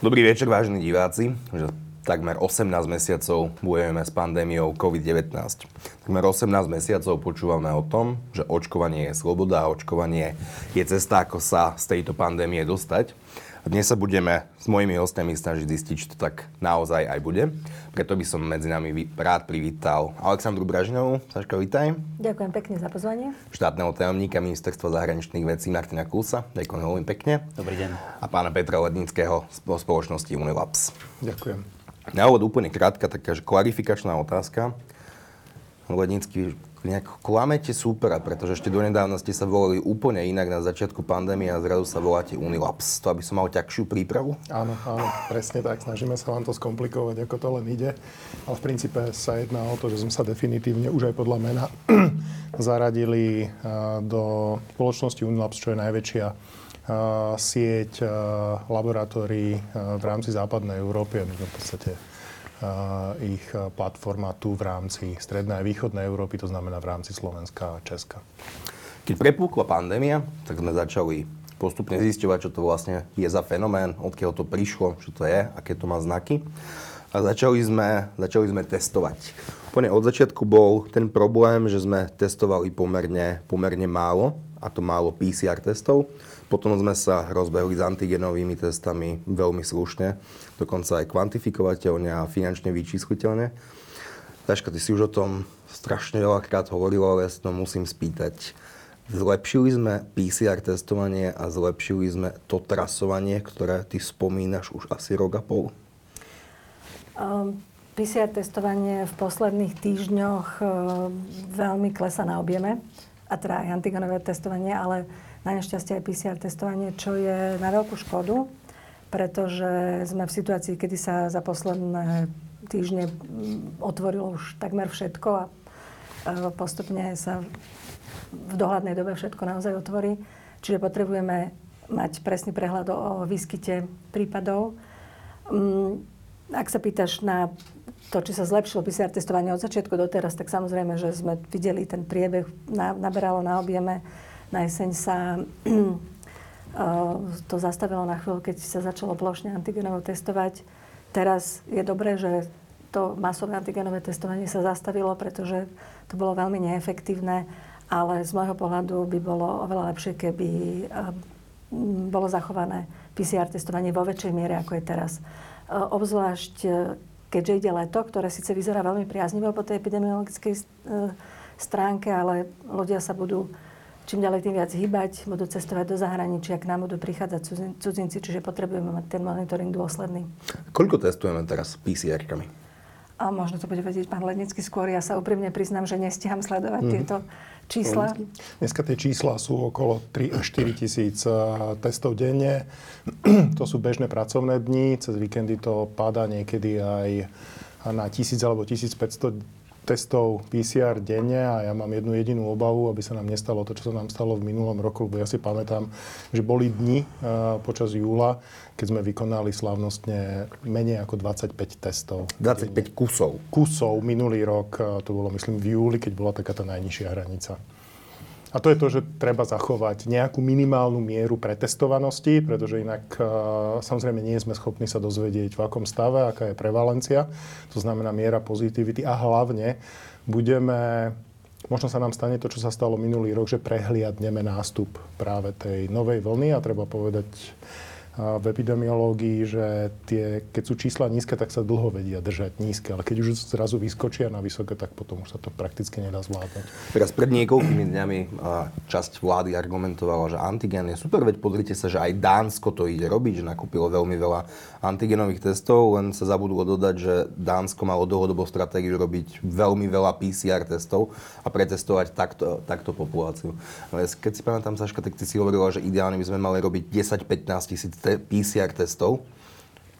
Dobrý večer, vážení diváci. Že takmer 18 mesiacov bojujeme s pandémiou COVID-19. Takmer 18 mesiacov počúvame o tom, že očkovanie je sloboda a očkovanie je cesta, ako sa z tejto pandémie dostať. A dnes sa budeme s mojimi hostiami snažiť zistiť, či to tak naozaj aj bude. Preto by som medzi nami rád privítal Aleksandru Bražňovú. Saška, vítaj. Ďakujem pekne za pozvanie. Štátneho tajomníka Ministerstva zahraničných vecí Martina Kulsa. Ďakujem veľmi pekne. Dobrý deň. A pána Petra Lednického z spoločnosti Unilabs. Ďakujem. Na úvod úplne krátka, taká klarifikačná otázka. Lednický, nejak klamete súpera, pretože ešte donedávna ste sa volali úplne inak na začiatku pandémie a zrazu sa voláte Unilabs. To aby som mal ťažšiu prípravu? Áno, áno, presne tak. Snažíme sa vám to skomplikovať, ako to len ide. Ale v princípe sa jedná o to, že sme sa definitívne už aj podľa mena zaradili do spoločnosti Unilabs, čo je najväčšia sieť laboratórií v rámci západnej Európy. My sme v podstate ich platforma tu v rámci strednej a východnej Európy, to znamená v rámci Slovenska a Česka. Keď prepúkla pandémia, tak sme začali postupne zisťovať, čo to vlastne je za fenomén, odkiaľ to prišlo, čo to je, aké to má znaky. A začali sme, začali sme testovať. Úplne od začiatku bol ten problém, že sme testovali pomerne, pomerne málo, a to málo PCR testov. Potom sme sa rozbehli s antigenovými testami veľmi slušne, dokonca aj kvantifikovateľne a finančne vyčísliteľne. Taška, ty si už o tom strašne veľakrát hovoril, ale ja sa to musím spýtať. Zlepšili sme PCR testovanie a zlepšili sme to trasovanie, ktoré ty spomínaš už asi rok a pol? Um, PCR testovanie v posledných týždňoch uh, veľmi klesa na objeme, a teda aj antigenové testovanie, ale na nešťastie aj PCR testovanie, čo je na veľkú škodu, pretože sme v situácii, kedy sa za posledné týždne mm, otvorilo už takmer všetko a postupne sa v dohľadnej dobe všetko naozaj otvorí. Čiže potrebujeme mať presný prehľad o výskyte prípadov. Mm, ak sa pýtaš na to, či sa zlepšilo PCR testovanie od začiatku do teraz, tak samozrejme, že sme videli ten priebeh, naberalo na objeme na jeseň sa eh, to zastavilo na chvíľu, keď sa začalo plošne antigenovo testovať. Teraz je dobré, že to masové antigenové testovanie sa zastavilo, pretože to bolo veľmi neefektívne, ale z môjho pohľadu by bolo oveľa lepšie, keby eh, bolo zachované PCR testovanie vo väčšej miere, ako je teraz. Eh, obzvlášť, keďže ide leto, ktoré síce vyzerá veľmi priaznivo po tej epidemiologickej stránke, ale ľudia sa budú čím ďalej tým viac hýbať, budú cestovať do zahraničia, k nám budú prichádzať cudzinci, čiže potrebujeme mať ten monitoring dôsledný. Koľko testujeme teraz PCR-kami? A možno to bude vedieť pán Lednický skôr. Ja sa úprimne priznám, že nestiham sledovať mm-hmm. tieto čísla. Dneska tie čísla sú okolo 3 až 4 tisíc eh, testov denne. to sú bežné pracovné dni. Cez víkendy to padá niekedy aj na 1000 alebo 1500 testov PCR denne a ja mám jednu jedinú obavu, aby sa nám nestalo to, čo sa nám stalo v minulom roku, lebo ja si pamätám, že boli dni počas júla, keď sme vykonali slávnostne menej ako 25 testov. 25 denne. kusov? Kusov. Minulý rok, to bolo myslím v júli, keď bola taká tá najnižšia hranica. A to je to, že treba zachovať nejakú minimálnu mieru pretestovanosti, pretože inak samozrejme nie sme schopní sa dozvedieť, v akom stave, aká je prevalencia, to znamená miera pozitivity a hlavne budeme Možno sa nám stane to, čo sa stalo minulý rok, že prehliadneme nástup práve tej novej vlny a treba povedať, v epidemiológii, že tie, keď sú čísla nízke, tak sa dlho vedia držať nízke, ale keď už zrazu vyskočia na vysoké, tak potom už sa to prakticky nedá zvládať. Teraz pred niekoľkými dňami časť vlády argumentovala, že antigen je super, veď pozrite sa, že aj Dánsko to ide robiť, že nakúpilo veľmi veľa antigenových testov, len sa zabudlo dodať, že Dánsko malo dlhodobú stratégiu robiť veľmi veľa PCR testov a pretestovať takto, takto populáciu. Keď si pamätám, Saška, tak ty si hovorila, že ideálne by sme mali robiť 10-15 tisíc te- PCR testov?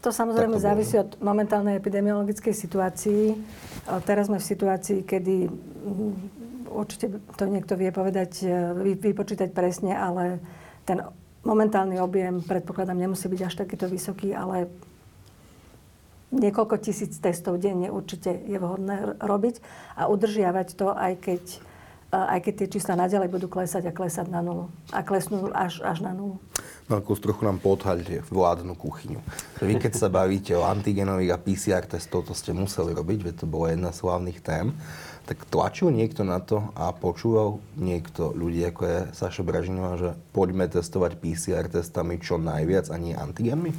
To samozrejme to závisí od momentálnej epidemiologickej situácii. Teraz sme v situácii, kedy mm, určite to niekto vie povedať, e, vypočítať presne, ale ten momentálny objem, predpokladám, nemusí byť až takýto vysoký, ale niekoľko tisíc testov denne určite je vhodné robiť a udržiavať to, aj keď aj keď tie čísla naďalej budú klesať a klesať na nulu. A klesnú až, až na nulu. No ako trochu nám podhaľte vládnu kuchyňu. Vy keď sa bavíte o antigenových a PCR testov, to ste museli robiť, veď to bola jedna z hlavných tém. Tak tlačil niekto na to a počúval niekto ľudí, ako je Saša Bražinová, že poďme testovať PCR testami čo najviac a nie antigenmi?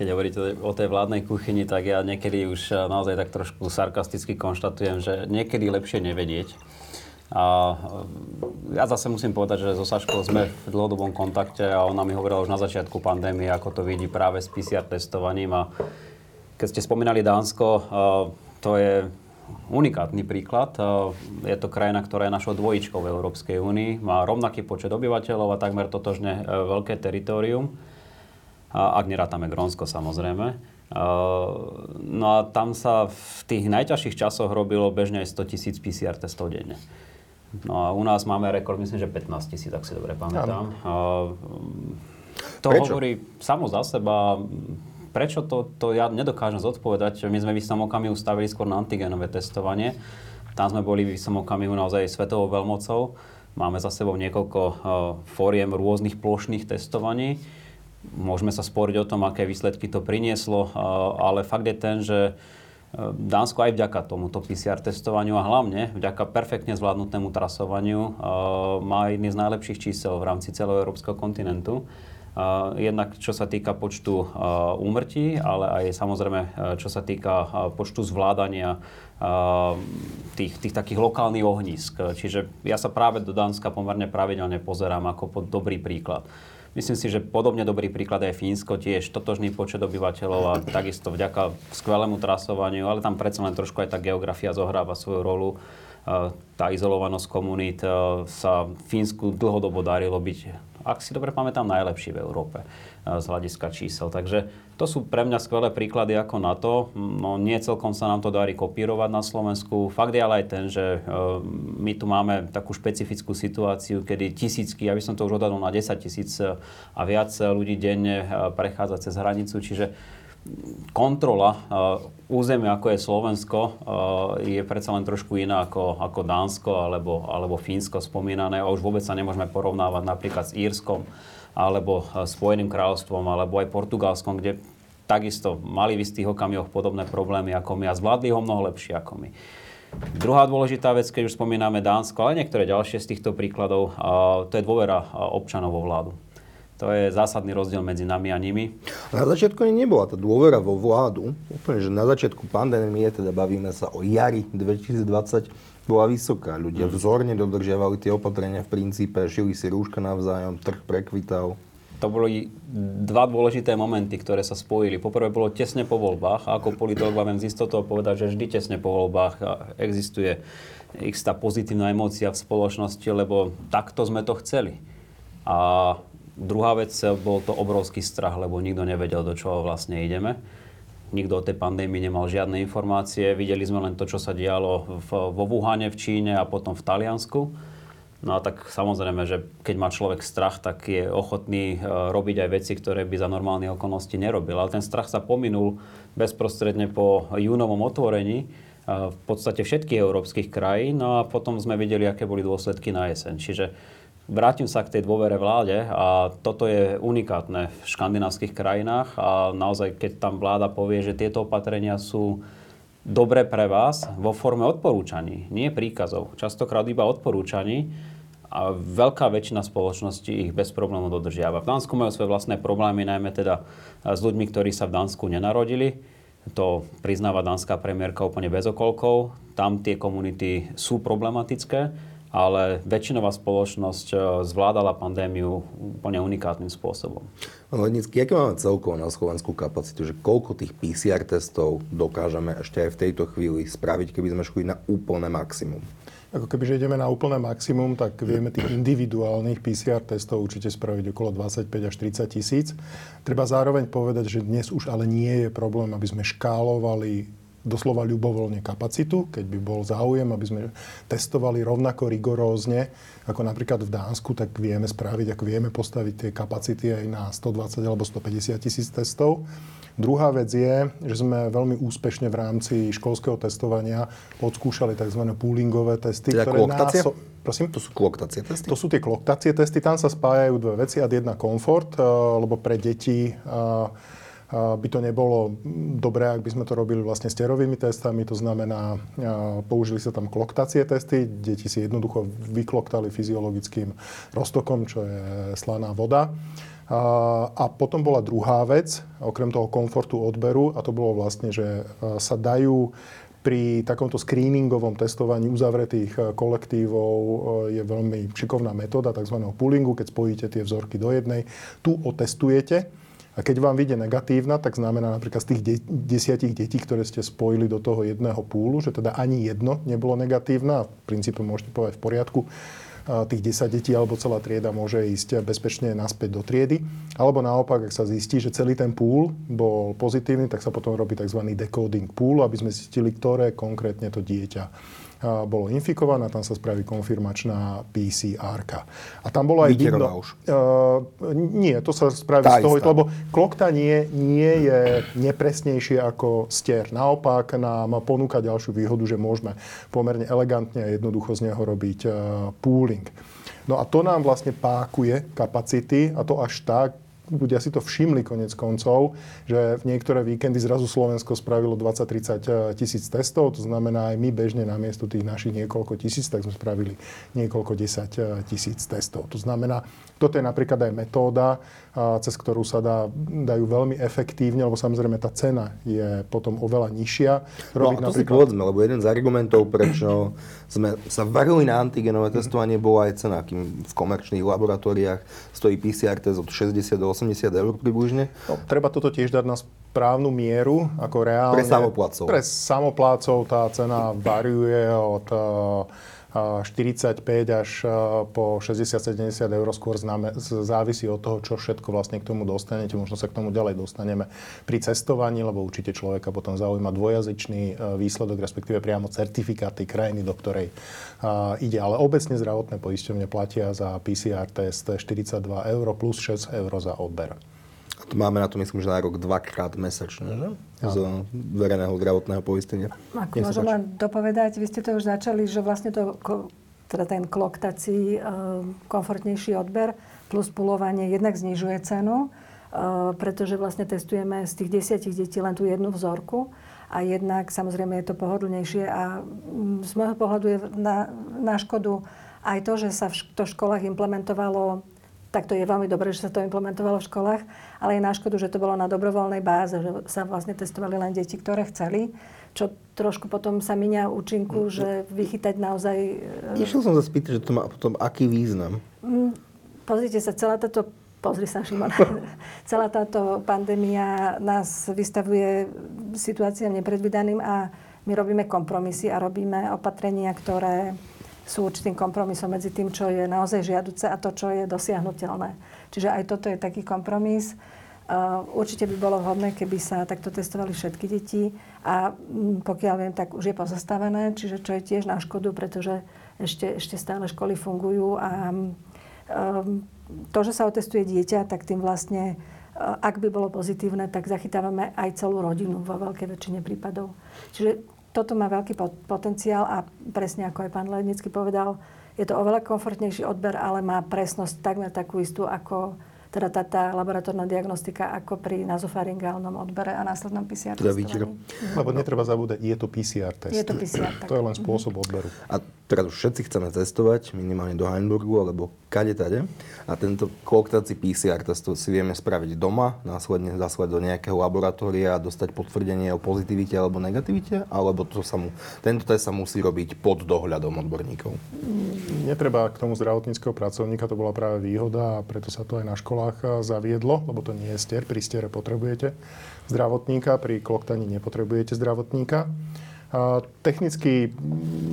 Keď hovoríte o tej vládnej kuchyni, tak ja niekedy už eh, naozaj tak trošku sarkasticky konštatujem, že niekedy lepšie nevedieť. A eh, ja zase musím povedať, že so Saškou sme v dlhodobom kontakte a ona mi hovorila už na začiatku pandémie, ako to vidí práve s PCR testovaním. A keď ste spomínali Dánsko, eh, to je unikátny príklad. Je to krajina, ktorá je našou dvojičkou v Európskej únii. Má rovnaký počet obyvateľov a takmer totožne veľké teritorium ak nerátame Grónsko samozrejme. No a tam sa v tých najťažších časoch robilo bežne aj 100 tisíc PCR testov denne. No a u nás máme rekord, myslím, že 15 tisíc, ak si dobre pamätám. To Prečo? hovorí samo za seba. Prečo to, to ja nedokážem zodpovedať? My sme v istom okamihu stavili skôr na antigenové testovanie. Tam sme boli v istom okamihu naozaj svetovou veľmocou. Máme za sebou niekoľko uh, fóriem rôznych plošných testovaní. Môžeme sa sporiť o tom, aké výsledky to prinieslo, ale fakt je ten, že e, Dánsko aj vďaka tomuto PCR testovaniu a hlavne vďaka perfektne zvládnutému trasovaniu e, má jedný z najlepších čísel v rámci celého európskeho kontinentu. E, jednak čo sa týka počtu úmrtí, ale aj samozrejme čo sa týka počtu zvládania tých, tých takých lokálnych ohnízk. Čiže ja sa práve do Dánska pomerne pravidelne pozerám ako pod dobrý príklad. Myslím si, že podobne dobrý príklad je Fínsko, tiež totožný počet obyvateľov a takisto vďaka skvelému trasovaniu, ale tam predsa len trošku aj tá geografia zohráva svoju rolu. Tá izolovanosť komunít sa Fínsku dlhodobo darilo byť, ak si dobre pamätám, najlepší v Európe z hľadiska čísel. Takže to sú pre mňa skvelé príklady ako na to. No, nie celkom sa nám to darí kopírovať na Slovensku. Fakt je ale aj ten, že my tu máme takú špecifickú situáciu, kedy tisícky, ja by som to už odhadol na 10 tisíc a viac ľudí denne prechádza cez hranicu, čiže kontrola územia, ako je Slovensko, je predsa len trošku iná ako, ako Dánsko alebo, alebo Fínsko spomínané a už vôbec sa nemôžeme porovnávať napríklad s Írskom alebo eh, Spojeným kráľovstvom, alebo aj Portugalskom, kde takisto mali v istých okamihoch podobné problémy ako my a zvládli ho mnoho lepšie ako my. Druhá dôležitá vec, keď už spomíname Dánsko, ale niektoré ďalšie z týchto príkladov, to je dôvera občanov vo vládu. To je zásadný rozdiel medzi nami a nimi. Na začiatku nebola tá dôvera vo vládu. Úplne, že na začiatku pandémie, teda bavíme sa o jari 2020, bola vysoká. Ľudia mm. vzorne dodržiavali tie opatrenia v princípe, šili si rúška navzájom, trh prekvital. To boli dva dôležité momenty, ktoré sa spojili. Poprvé bolo tesne po voľbách a ako politolog vám z istotou povedať, že vždy tesne po voľbách existuje x tá pozitívna emócia v spoločnosti, lebo takto sme to chceli. A druhá vec, bol to obrovský strach, lebo nikto nevedel, do čoho vlastne ideme. Nikto o tej pandémii nemal žiadne informácie. Videli sme len to, čo sa dialo vo Wuhane v Číne a potom v Taliansku. No a tak samozrejme, že keď má človek strach, tak je ochotný e, robiť aj veci, ktoré by za normálne okolnosti nerobil. Ale ten strach sa pominul bezprostredne po júnovom otvorení e, v podstate všetkých európskych krajín. No a potom sme videli, aké boli dôsledky na jeseň. Čiže Vrátim sa k tej dôvere vláde a toto je unikátne v škandinávskych krajinách a naozaj, keď tam vláda povie, že tieto opatrenia sú dobré pre vás vo forme odporúčaní, nie príkazov. Častokrát iba odporúčaní a veľká väčšina spoločnosti ich bez problémov dodržiava. V Dánsku majú svoje vlastné problémy, najmä teda s ľuďmi, ktorí sa v Dánsku nenarodili. To priznáva dánska premiérka úplne bez okolkov. Tam tie komunity sú problematické ale väčšinová spoločnosť e, zvládala pandémiu úplne unikátnym spôsobom. Lednický, aké máme celkovo na Slovensku kapacitu, že koľko tých PCR testov dokážeme ešte aj v tejto chvíli spraviť, keby sme šli na úplné maximum? Ako keby, že ideme na úplné maximum, tak vieme tých individuálnych PCR testov určite spraviť okolo 25 až 30 tisíc. Treba zároveň povedať, že dnes už ale nie je problém, aby sme škálovali doslova ľubovoľne kapacitu, keď by bol záujem, aby sme testovali rovnako rigorózne, ako napríklad v Dánsku, tak vieme spraviť, ako vieme postaviť tie kapacity aj na 120 alebo 150 tisíc testov. Druhá vec je, že sme veľmi úspešne v rámci školského testovania odskúšali tzv. poolingové testy, Teda ktoré náso- Prosím? To sú kloktacie testy? To sú tie kloktacie testy, tam sa spájajú dve veci. Ad jedna komfort, eh, lebo pre deti eh, by to nebolo dobré, ak by sme to robili vlastne sterovými testami, to znamená, použili sa tam kloktacie testy, deti si jednoducho vykloktali fyziologickým roztokom, čo je slaná voda. A, potom bola druhá vec, okrem toho komfortu odberu, a to bolo vlastne, že sa dajú pri takomto screeningovom testovaní uzavretých kolektívov je veľmi šikovná metóda tzv. poolingu, keď spojíte tie vzorky do jednej. Tu otestujete a keď vám vyjde negatívna, tak znamená napríklad z tých de- desiatich detí, ktoré ste spojili do toho jedného púlu, že teda ani jedno nebolo negatívna, a v princípe môžete povedať v poriadku, tých 10 detí alebo celá trieda môže ísť bezpečne naspäť do triedy. Alebo naopak, ak sa zistí, že celý ten púl bol pozitívny, tak sa potom robí tzv. decoding pool, aby sme zistili, ktoré konkrétne to dieťa bolo infikované, tam sa spraví konfirmačná PCR. A tam bolo aj vidno... Už. Uh, nie, to sa spraví Tá z toho, istá. lebo kloktanie nie je nepresnejšie ako stier. Naopak nám ponúka ďalšiu výhodu, že môžeme pomerne elegantne a jednoducho z neho robiť uh, pooling. No a to nám vlastne pákuje kapacity a to až tak, ľudia si to všimli konec koncov, že v niektoré víkendy zrazu Slovensko spravilo 20-30 tisíc testov, to znamená aj my bežne namiesto tých našich niekoľko tisíc, tak sme spravili niekoľko 10 tisíc testov. To znamená, toto je napríklad aj metóda, a cez ktorú sa dá, dajú veľmi efektívne, lebo samozrejme tá cena je potom oveľa nižšia. No a to si povedzme, lebo jeden z argumentov, prečo sme sa varili na antigenové testovanie, bola aj cena, kým v komerčných laboratóriách stojí PCR test od 60 do 80 eur približne. No, treba toto tiež dať na správnu mieru, ako reálne. Pre samoplácov. Pre samoplácov tá cena variuje od 45 až eh, po 60-70 eur skôr známe, závisí od toho, čo všetko vlastne k tomu dostanete. Možno sa k tomu ďalej dostaneme pri cestovaní, lebo určite človeka potom zaujíma dvojazyčný eh, výsledok, respektíve priamo certifikáty krajiny, do ktorej eh, ide. Ale obecne zdravotné poisťovne platia za PCR test 42 eur plus 6 eur za odber. Máme na to, myslím, že na rok dvakrát mesačne, že? Z verejného zdravotného poistenia. Ako Nech môžem len dopovedať, vy ste to už začali, že vlastne to, teda ten kloktací, e, komfortnejší odber plus pulovanie jednak znižuje cenu, e, pretože vlastne testujeme z tých desiatich detí len tú jednu vzorku a jednak samozrejme je to pohodlnejšie a z môjho pohľadu je na, na škodu aj to, že sa v to v školách implementovalo tak to je veľmi dobré, že sa to implementovalo v školách, ale je na škodu, že to bolo na dobrovoľnej báze, že sa vlastne testovali len deti, ktoré chceli, čo trošku potom sa minia účinku, že vychytať naozaj... e, Išiel som sa spýtať, že to má potom aký význam. Mm, Pozrite sa, celá táto... Pozri sa, Šimon. celá táto pandémia nás vystavuje situáciám nepredvydaným a my robíme kompromisy a robíme opatrenia, ktoré sú určitým kompromisom medzi tým, čo je naozaj žiaduce a to, čo je dosiahnutelné. Čiže aj toto je taký kompromis. Uh, určite by bolo vhodné, keby sa takto testovali všetky deti a pokiaľ viem, tak už je pozastavené, čiže čo je tiež na škodu, pretože ešte, ešte stále školy fungujú a um, to, že sa otestuje dieťa, tak tým vlastne, uh, ak by bolo pozitívne, tak zachytávame aj celú rodinu vo veľkej väčšine prípadov. Čiže toto má veľký pot- potenciál a presne ako aj pán Lednický povedal, je to oveľa komfortnejší odber, ale má presnosť takmer takú istú ako teda tá, tá laboratórna diagnostika ako pri nazofaringálnom odbere a následnom PCR Teda testovaní. výtiro. Lebo netreba zabúdať, je to PCR test. Je to PCR, tak. To je len spôsob odberu. A teraz už všetci chceme testovať, minimálne do Heimburgu alebo kade tade. A tento koloktáci PCR test to si vieme spraviť doma, následne zaslať do nejakého laboratória a dostať potvrdenie o pozitivite alebo negativite, alebo to sa mu, tento test sa musí robiť pod dohľadom odborníkov. Netreba k tomu zdravotníckého pracovníka, to bola práve výhoda a preto sa to aj na školách a, zaviedlo, lebo to nie je stier. Pri stiere potrebujete zdravotníka, pri kloktaní nepotrebujete zdravotníka. A technicky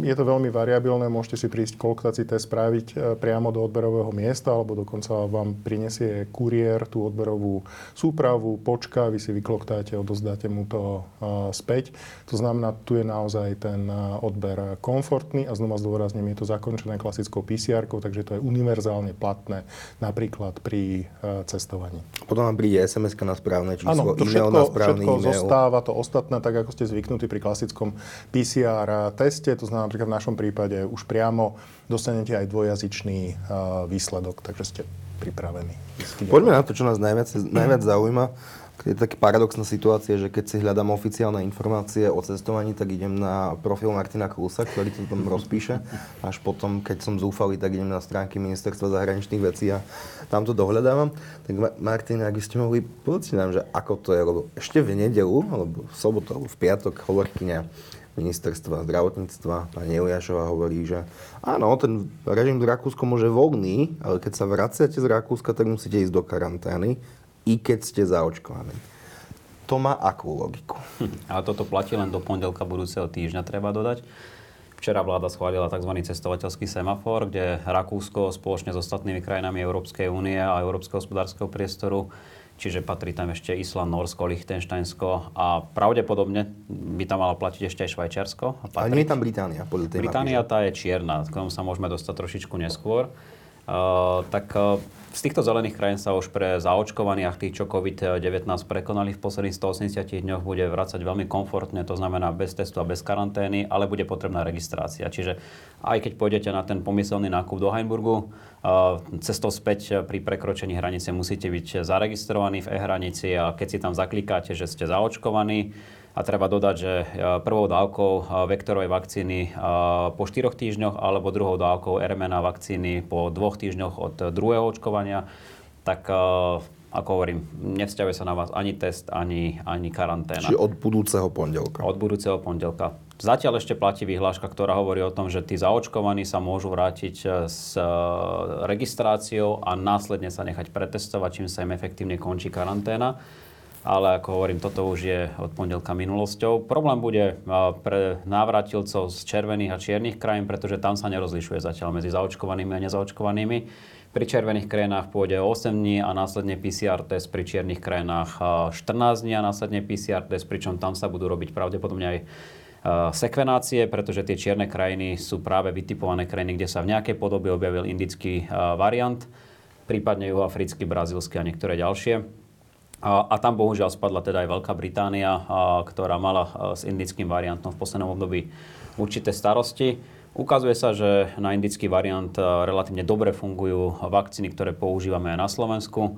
je to veľmi variabilné, môžete si prísť kolktací test spraviť e, priamo do odberového miesta, alebo dokonca vám prinesie kuriér tú odberovú súpravu, počka, vy si vykloktáte, odozdáte mu to e, späť. To znamená, tu je naozaj ten e, odber komfortný a znova zdôrazním, je to zakončené klasickou pcr takže to je univerzálne platné napríklad pri cestovaní. Potom vám príde sms na správne číslo, ano, to všetko, na správny všetko e-mail. zostáva, to ostatné, tak ako ste zvyknutí pri klasickom PCR teste, to znamená napríklad v našom prípade už priamo dostanete aj dvojazyčný výsledok, takže ste pripravení. Poďme na to, čo nás najviac, najviac zaujíma. Je taká paradoxná situácia, že keď si hľadám oficiálne informácie o cestovaní, tak idem na profil Martina Klusa, ktorý to tam rozpíše. Až potom, keď som zúfalý, tak idem na stránky Ministerstva zahraničných vecí a tam to dohľadávam. Tak Martin, ak by ste mohli povedať nám, že ako to je, lebo ešte v nedelu, alebo v sobotu, alebo v piatok hovorkyňa ministerstva zdravotníctva, pani Eliášová hovorí, že áno, ten režim v Rakúsku môže voľný, ale keď sa vraciate z Rakúska, tak musíte ísť do karantény i keď ste zaočkovaní. To má akú logiku? Hm, ale toto platí len do pondelka budúceho týždňa, treba dodať. Včera vláda schválila tzv. cestovateľský semafor, kde Rakúsko spoločne s ostatnými krajinami Európskej únie a Európskeho hospodárskeho priestoru čiže patrí tam ešte Island, Norsko, Liechtensteinsko a pravdepodobne by tam mala platiť ešte aj Švajčiarsko. A nie je tam Británia, podľa tej Británia mapy, tá je čierna, k tomu sa môžeme dostať trošičku neskôr. Uh, tak uh, z týchto zelených krajín sa už pre zaočkovaných, tých, čo COVID-19 prekonali v posledných 180 dňoch, bude vrácať veľmi komfortne, to znamená bez testu a bez karantény, ale bude potrebná registrácia. Čiže aj keď pôjdete na ten pomyselný nákup do Heimburgu, uh, cestou späť pri prekročení hranice musíte byť zaregistrovaní v e-hranici a keď si tam zaklikáte, že ste zaočkovaní, a treba dodať, že e, prvou dávkou e, vektorovej vakcíny e, po 4 týždňoch alebo druhou dávkou RMNA vakcíny po dvoch týždňoch od druhého očkovania, tak ako hovorím, nevzťahuje sa na vás ani test, ani, ani karanténa. Čiže od budúceho pondelka. Od budúceho pondelka. Zatiaľ ešte platí vyhláška, ktorá hovorí o tom, že tí zaočkovaní sa môžu vrátiť s registráciou a následne sa nechať pretestovať, čím sa im efektívne končí karanténa ale ako hovorím, toto už je od pondelka minulosťou. Problém bude pre návratilcov z červených a čiernych krajín, pretože tam sa nerozlišuje zatiaľ medzi zaočkovanými a nezaočkovanými. Pri červených krajinách pôjde 8 dní a následne PCR test, pri čiernych krajinách 14 dní a následne PCR test, pričom tam sa budú robiť pravdepodobne aj sekvenácie, pretože tie čierne krajiny sú práve vytipované krajiny, kde sa v nejakej podobe objavil indický variant, prípadne juhoafrický, brazílsky a niektoré ďalšie. A, tam bohužiaľ spadla teda aj Veľká Británia, ktorá mala s indickým variantom v poslednom období určité starosti. Ukazuje sa, že na indický variant relatívne dobre fungujú vakcíny, ktoré používame aj na Slovensku.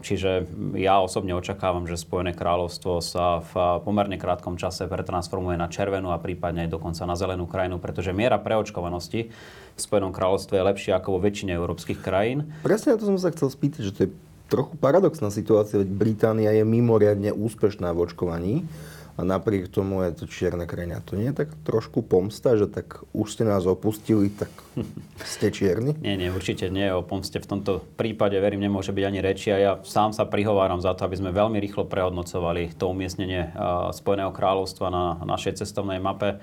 Čiže ja osobne očakávam, že Spojené kráľovstvo sa v pomerne krátkom čase pretransformuje na červenú a prípadne aj dokonca na zelenú krajinu, pretože miera preočkovanosti v Spojenom kráľovstve je lepšia ako vo väčšine európskych krajín. Presne na to som sa chcel spýtať, že to je trochu paradoxná situácia, veď Británia je mimoriadne úspešná v očkovaní a napriek tomu je to čierne krajina. To nie je tak trošku pomsta, že tak už ste nás opustili, tak ste čierni? Nie, nie, určite nie. O pomste v tomto prípade, verím, nemôže byť ani reči a ja sám sa prihováram za to, aby sme veľmi rýchlo prehodnocovali to umiestnenie Spojeného kráľovstva na našej cestovnej mape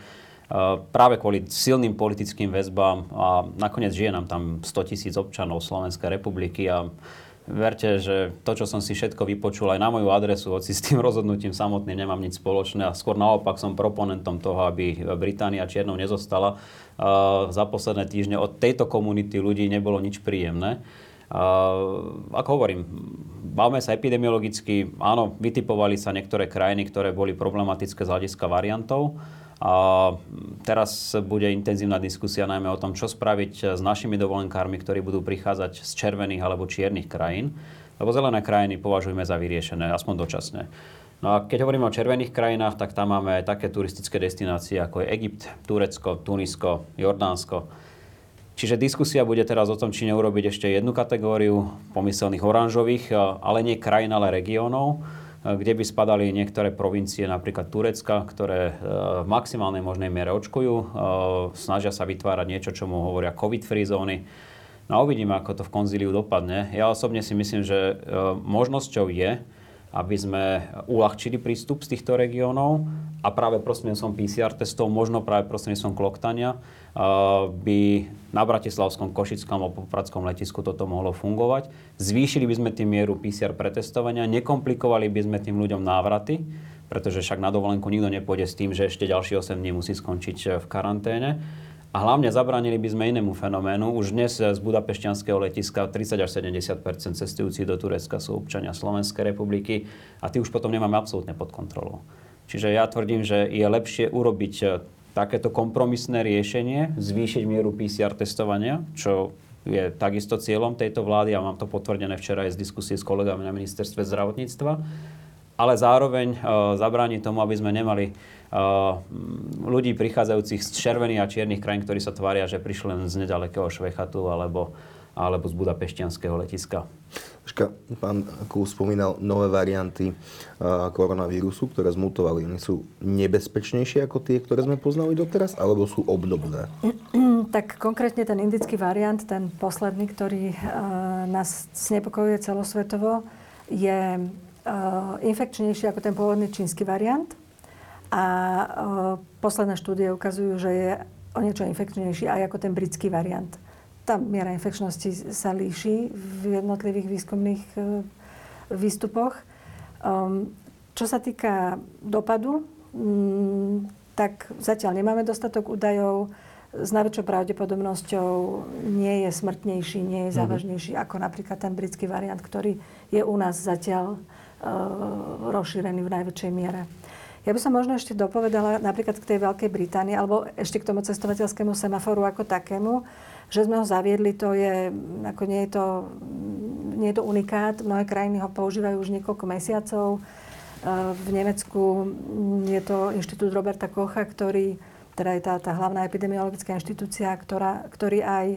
práve kvôli silným politickým väzbám a nakoniec žije nám tam 100 tisíc občanov Slovenskej republiky a Verte, že to, čo som si všetko vypočul aj na moju adresu, hoci s tým rozhodnutím samotným nemám nič spoločné a skôr naopak som proponentom toho, aby Británia čiernou nezostala. Za posledné týždne od tejto komunity ľudí nebolo nič príjemné. Ako hovorím, bavme sa epidemiologicky, áno, vytipovali sa niektoré krajiny, ktoré boli problematické z hľadiska variantov, teraz bude intenzívna diskusia najmä o tom, čo spraviť s našimi dovolenkármi, ktorí budú prichádzať z červených alebo čiernych krajín. Lebo zelené krajiny považujeme za vyriešené, aspoň dočasné. No a keď hovoríme o červených krajinách, tak tam máme také turistické destinácie ako je Egypt, Turecko, Tunisko, Jordánsko. Čiže diskusia bude teraz o tom, či neurobiť ešte jednu kategóriu pomyselných oranžových, ale nie krajín, ale regiónov kde by spadali niektoré provincie, napríklad Turecka, ktoré e, v maximálnej možnej miere očkujú, e, snažia sa vytvárať niečo, čo mu hovoria COVID-free zóny. No a uvidíme, ako to v konzíliu dopadne. Ja osobne si myslím, že e, možnosťou je, aby sme uľahčili prístup z týchto regiónov a práve prostredníctvom PCR testov, možno práve prostredníctvom kloktania, by na Bratislavskom, Košickom a Popradskom letisku toto mohlo fungovať. Zvýšili by sme tým mieru PCR pretestovania, nekomplikovali by sme tým ľuďom návraty, pretože však na dovolenku nikto nepôjde s tým, že ešte ďalší 8 dní musí skončiť v karanténe. A hlavne zabránili by sme inému fenoménu. Už dnes z Budapešťanského letiska 30 až 70 cestujúcich do Turecka sú občania Slovenskej republiky a tí už potom nemáme absolútne pod kontrolou. Čiže ja tvrdím, že je lepšie urobiť e, takéto kompromisné riešenie, zvýšiť mieru PCR testovania, čo je takisto cieľom tejto vlády a mám to potvrdené včera aj z diskusie s kolegami na ministerstve zdravotníctva, ale zároveň uh, zabrániť tomu, aby sme nemali ľudí prichádzajúcich z červených a čiernych krajín, ktorí sa tvária, že prišli len z nedalekého Švechatu alebo, alebo z Budapešťanského letiska. Počka, pán Kús spomínal nové varianty uh, koronavírusu, ktoré zmutovali. Oni sú nebezpečnejšie ako tie, ktoré sme poznali doteraz, alebo sú obdobné? Tak konkrétne ten indický variant, ten posledný, ktorý uh, nás znepokojuje celosvetovo, je uh, infekčnejší ako ten pôvodný čínsky variant a posledné štúdie ukazujú, že je o niečo infekčnejší aj ako ten britský variant. Tá miera infekčnosti sa líši v jednotlivých výskumných e, výstupoch. Um, čo sa týka dopadu, um, tak zatiaľ nemáme dostatok údajov. S najväčšou pravdepodobnosťou nie je smrtnejší, nie je mhm. závažnejší mm-hmm. ako napríklad ten britský variant, ktorý je u nás zatiaľ uh, rozšírený v najväčšej miere. Ja by som možno ešte dopovedala napríklad k tej Veľkej Británii, alebo ešte k tomu cestovateľskému semaforu ako takému, že sme ho zaviedli, to je, ako nie je to, nie je to unikát. Mnohé krajiny ho používajú už niekoľko mesiacov. V Nemecku je to inštitút Roberta Kocha, ktorý, teda je tá, tá hlavná epidemiologická inštitúcia, ktorá, ktorý aj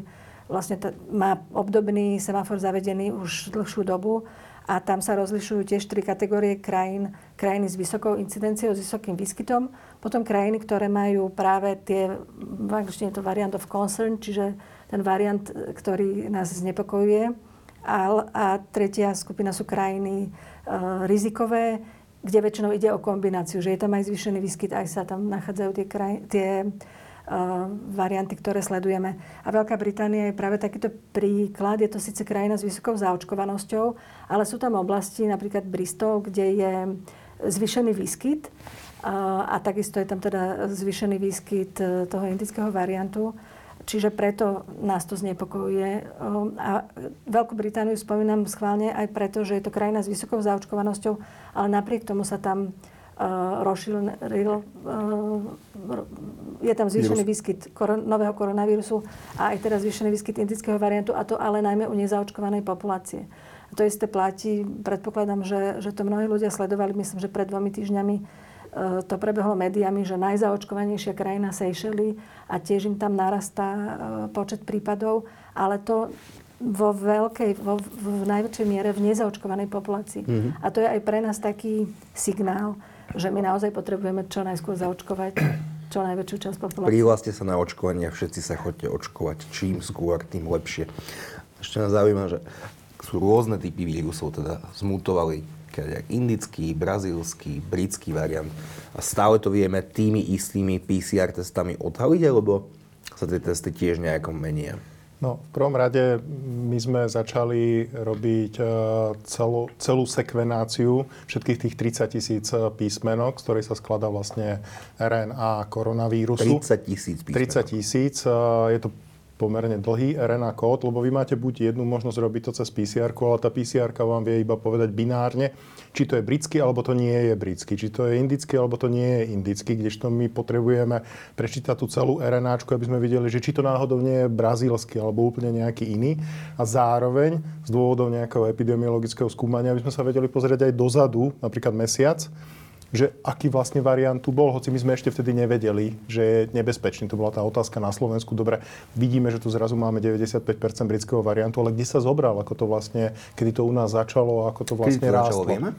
vlastne t- má obdobný semafor zavedený už dlhšiu dobu a tam sa rozlišujú tiež tri kategórie krajín. Krajiny s vysokou incidenciou, s vysokým výskytom, potom krajiny, ktoré majú práve tie, v angličtine to variant of concern, čiže ten variant, ktorý nás znepokojuje. A, a tretia skupina sú krajiny e, rizikové, kde väčšinou ide o kombináciu, že je tam aj zvýšený výskyt, aj sa tam nachádzajú tie, kraj, tie varianty, ktoré sledujeme. A Veľká Británia je práve takýto príklad. Je to síce krajina s vysokou zaočkovanosťou, ale sú tam oblasti, napríklad Bristol, kde je zvýšený výskyt a, a takisto je tam teda zvýšený výskyt e, toho indického variantu. Čiže preto nás to znepokojuje. A Veľkú Britániu spomínam schválne aj preto, že je to krajina s vysokou zaočkovanosťou, ale napriek tomu sa tam rozšíril, je tam zvýšený výskyt koron, nového koronavírusu a aj teraz zvýšený výskyt indického variantu, a to ale najmä u nezaočkovanej populácie. A to isté platí, predpokladám, že, že to mnohí ľudia sledovali, myslím, že pred dvomi týždňami to prebehlo médiami, že najzaočkovanejšia krajina Seychely a tiež im tam narastá e, počet prípadov, ale to vo veľkej, vo, v najväčšej miere v nezaočkovanej populácii. Mm-hmm. A to je aj pre nás taký signál, že my naozaj potrebujeme čo najskôr zaočkovať čo najväčšiu časť populácie. Prihláste sa na očkovanie a všetci sa chodte očkovať. Čím skôr, tým lepšie. Ešte nás zaujíma, že sú rôzne typy vírusov, teda zmutovali indický, brazílsky, britský variant. A stále to vieme tými istými PCR testami odhaliť, alebo sa tie testy tiež nejako menia? No, v prvom rade my sme začali robiť e, celú, celú sekvenáciu všetkých tých 30 tisíc e, písmenok, z ktorých sa skladá vlastne RNA koronavírusu. 30 tisíc písmenok. 30 tisíc. E, je to pomerne dlhý RNA kód, lebo vy máte buď jednu možnosť robiť to cez pcr ale tá pcr vám vie iba povedať binárne, či to je britský, alebo to nie je britský, či to je indický, alebo to nie je indický, kdežto my potrebujeme prečítať tú celú RNA, aby sme videli, že či to náhodou nie je brazílsky, alebo úplne nejaký iný. A zároveň z dôvodov nejakého epidemiologického skúmania, aby sme sa vedeli pozrieť aj dozadu, napríklad mesiac, že aký vlastne variant tu bol, hoci my sme ešte vtedy nevedeli, že je nebezpečný. To bola tá otázka na Slovensku. Dobre, vidíme, že tu zrazu máme 95% britského variantu, ale kde sa zobral, ako to vlastne, kedy to u nás začalo, ako to vlastne kedy to rástlo. Začalo, vieme?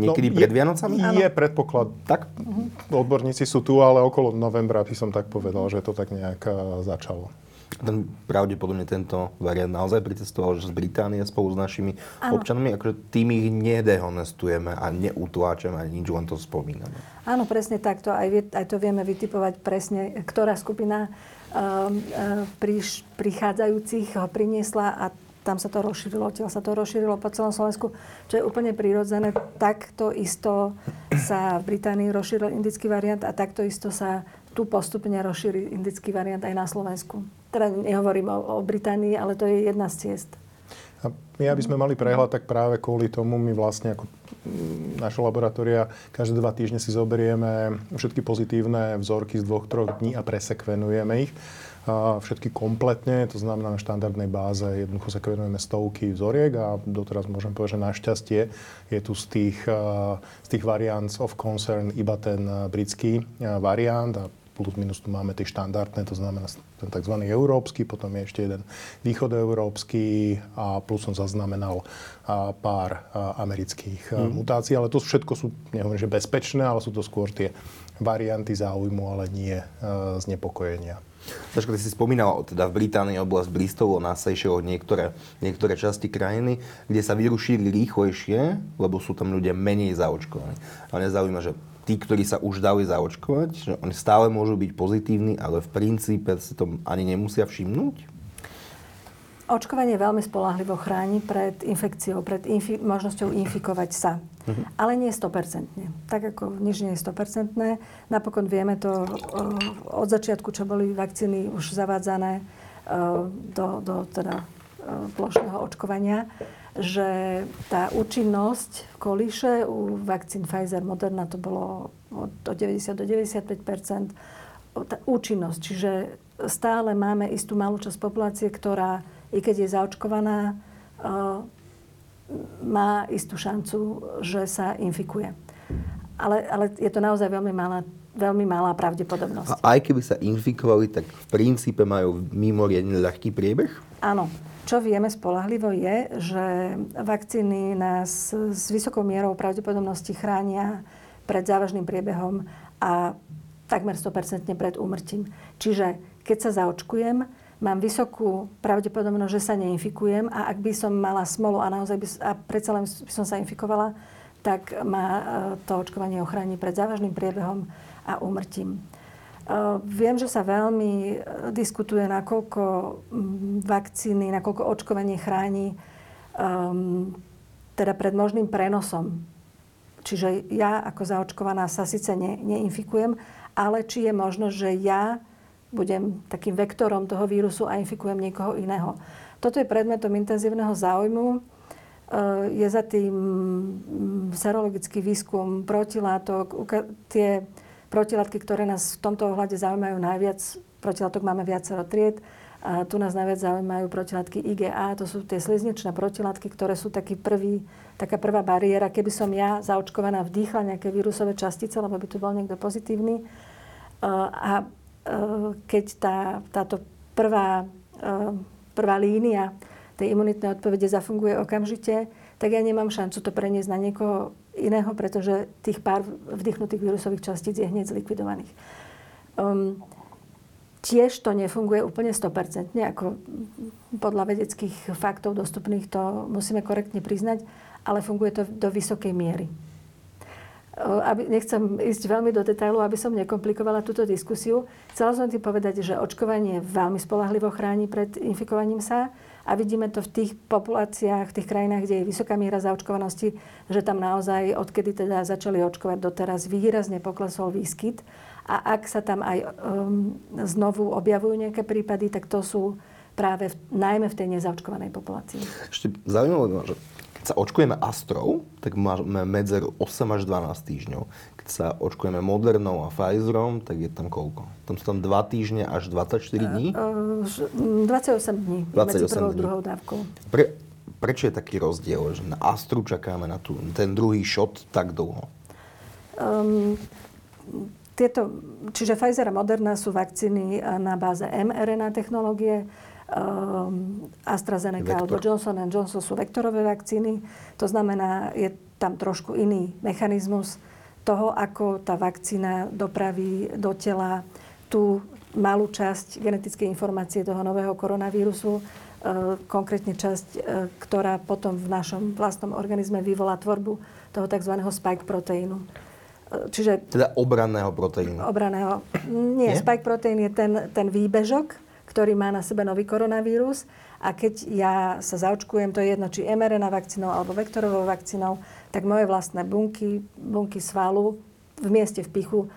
Niekedy no, pred Vianocami? Je, je predpoklad. Tak? Uh-huh. Odborníci sú tu, ale okolo novembra by som tak povedal, že to tak nejak začalo. Ten, pravdepodobne tento variant naozaj pritestoval že z Británie spolu s našimi Áno. občanmi, akože tým ich nedehonestujeme a neutláčame ani nič, len to spomíname. Áno, presne takto. Aj, aj to vieme vytipovať presne, ktorá skupina um, uh, priš, prichádzajúcich ho priniesla a tam sa to rozšírilo, odtiaľ sa to rozšírilo po celom Slovensku, čo je úplne prirodzené. Takto isto sa v Británii rozšíril indický variant a takto isto sa tu postupne rozšíri indický variant aj na Slovensku. Teda nehovorím o, o Británii, ale to je jedna z ciest. A my, aby sme mali prehľad, tak práve kvôli tomu my vlastne ako mm, naše laboratória každé dva týždne si zoberieme všetky pozitívne vzorky z dvoch, troch dní a presekvenujeme ich. A všetky kompletne, to znamená na štandardnej báze, jednoducho sekvenujeme stovky vzoriek a doteraz môžem povedať, že našťastie je tu z tých, z tých variants of concern iba ten britský variant a plus minus tu máme tie štandardné, to znamená ten tzv. európsky, potom je ešte jeden východoeurópsky a plus som zaznamenal pár amerických mm. mutácií, ale to všetko sú, nehovorím, že bezpečné, ale sú to skôr tie varianty záujmu, ale nie a, znepokojenia. Saško, ty si spomínal, teda v Británii oblasť Bristolu, násejšie od niektoré, niektoré časti krajiny, kde sa vírus šíri rýchlejšie, lebo sú tam ľudia menej zaočkovaní. Ale nezaujíma, že tí, ktorí sa už dali zaočkovať, že oni stále môžu byť pozitívni, ale v princípe si to ani nemusia všimnúť? Očkovanie veľmi spolahlivo chráni pred infekciou, pred infi- možnosťou infikovať sa. Uh-huh. Ale nie 100%. Tak ako nič nie je 100%. Napokon vieme to uh, od začiatku, čo boli vakcíny už zavádzané uh, do, do teda, uh, plošného očkovania, že tá účinnosť v kolíše u vakcín Pfizer, Moderna to bolo od, od 90 do 95 tá účinnosť. Čiže stále máme istú malú časť populácie, ktorá, i keď je zaočkovaná, má istú šancu, že sa infikuje. Ale, ale je to naozaj veľmi malá, veľmi malá pravdepodobnosť. A aj keby sa infikovali, tak v princípe majú mimoriadne ľahký priebeh? Áno. Čo vieme spolahlivo je, že vakcíny nás s vysokou mierou pravdepodobnosti chránia pred závažným priebehom a takmer 100% pred úmrtím. Čiže keď sa zaočkujem, mám vysokú pravdepodobnosť, že sa neinfikujem a ak by som mala smolu a naozaj by, a predsa len by som sa infikovala, tak ma e, to očkovanie ochráni pred závažným priebehom a úmrtím. Viem, že sa veľmi e, diskutuje, nakoľko vakcíny, nakoľko očkovanie chráni um, teda pred možným prenosom. Čiže ja ako zaočkovaná sa síce ne, neinfikujem, ale či je možno, že ja budem takým vektorom toho vírusu a infikujem niekoho iného. Toto je predmetom intenzívneho záujmu. E, je za tým serologický výskum protilátok, tie protilátky, ktoré nás v tomto ohľade zaujímajú najviac, protilátok máme viacero tried, a tu nás najviac zaujímajú protilátky IgA, to sú tie slizničné protilátky, ktoré sú taký prvý, taká prvá bariéra. Keby som ja zaočkovaná vdýchla nejaké vírusové častice, lebo by tu bol niekto pozitívny. A keď tá, táto prvá, prvá línia tej imunitnej odpovede zafunguje okamžite, tak ja nemám šancu to preniesť na niekoho iného, pretože tých pár vdychnutých vírusových častíc je hneď zlikvidovaných. Um, tiež to nefunguje úplne 100%, ako podľa vedeckých faktov dostupných to musíme korektne priznať, ale funguje to do vysokej miery. Aby, nechcem ísť veľmi do detailu, aby som nekomplikovala túto diskusiu. Chcela som tým povedať, že očkovanie veľmi spolahlivo chráni pred infikovaním sa a vidíme to v tých populáciách, v tých krajinách, kde je vysoká miera zaočkovanosti, že tam naozaj, odkedy teda začali očkovať doteraz, výrazne poklesol výskyt. A ak sa tam aj um, znovu objavujú nejaké prípady, tak to sú práve v, najmä v tej nezaočkovanej populácii. Ešte zaujímavé, že keď sa očkujeme Astrov, tak máme medzer 8 až 12 týždňov sa očkujeme Modernou a Pfizerom, tak je tam koľko? Tam sú tam 2 týždne až 24 dní? Uh, uh, 28 dní 28 medzi prvou dní. druhou dávkou. Pre, prečo je taký rozdiel, že na Astru čakáme na tú, ten druhý shot tak dlho? Um, tieto, čiže Pfizer a Moderna sú vakcíny na báze mRNA technológie. Um, AstraZeneca Vektor. alebo Johnson Johnson sú vektorové vakcíny. To znamená, je tam trošku iný mechanizmus toho, ako tá vakcína dopraví do tela tú malú časť genetickej informácie toho nového koronavírusu, konkrétne časť, ktorá potom v našom vlastnom organizme vyvolá tvorbu toho tzv. spike proteínu. Čiže, teda obranného proteínu. Obranného. Nie, Nie? spike proteín je ten, ten výbežok, ktorý má na sebe nový koronavírus. A keď ja sa zaočkujem, to je jedno, či mRNA vakcínou alebo vektorovou vakcínou, tak moje vlastné bunky, bunky svalu v mieste vpichu e,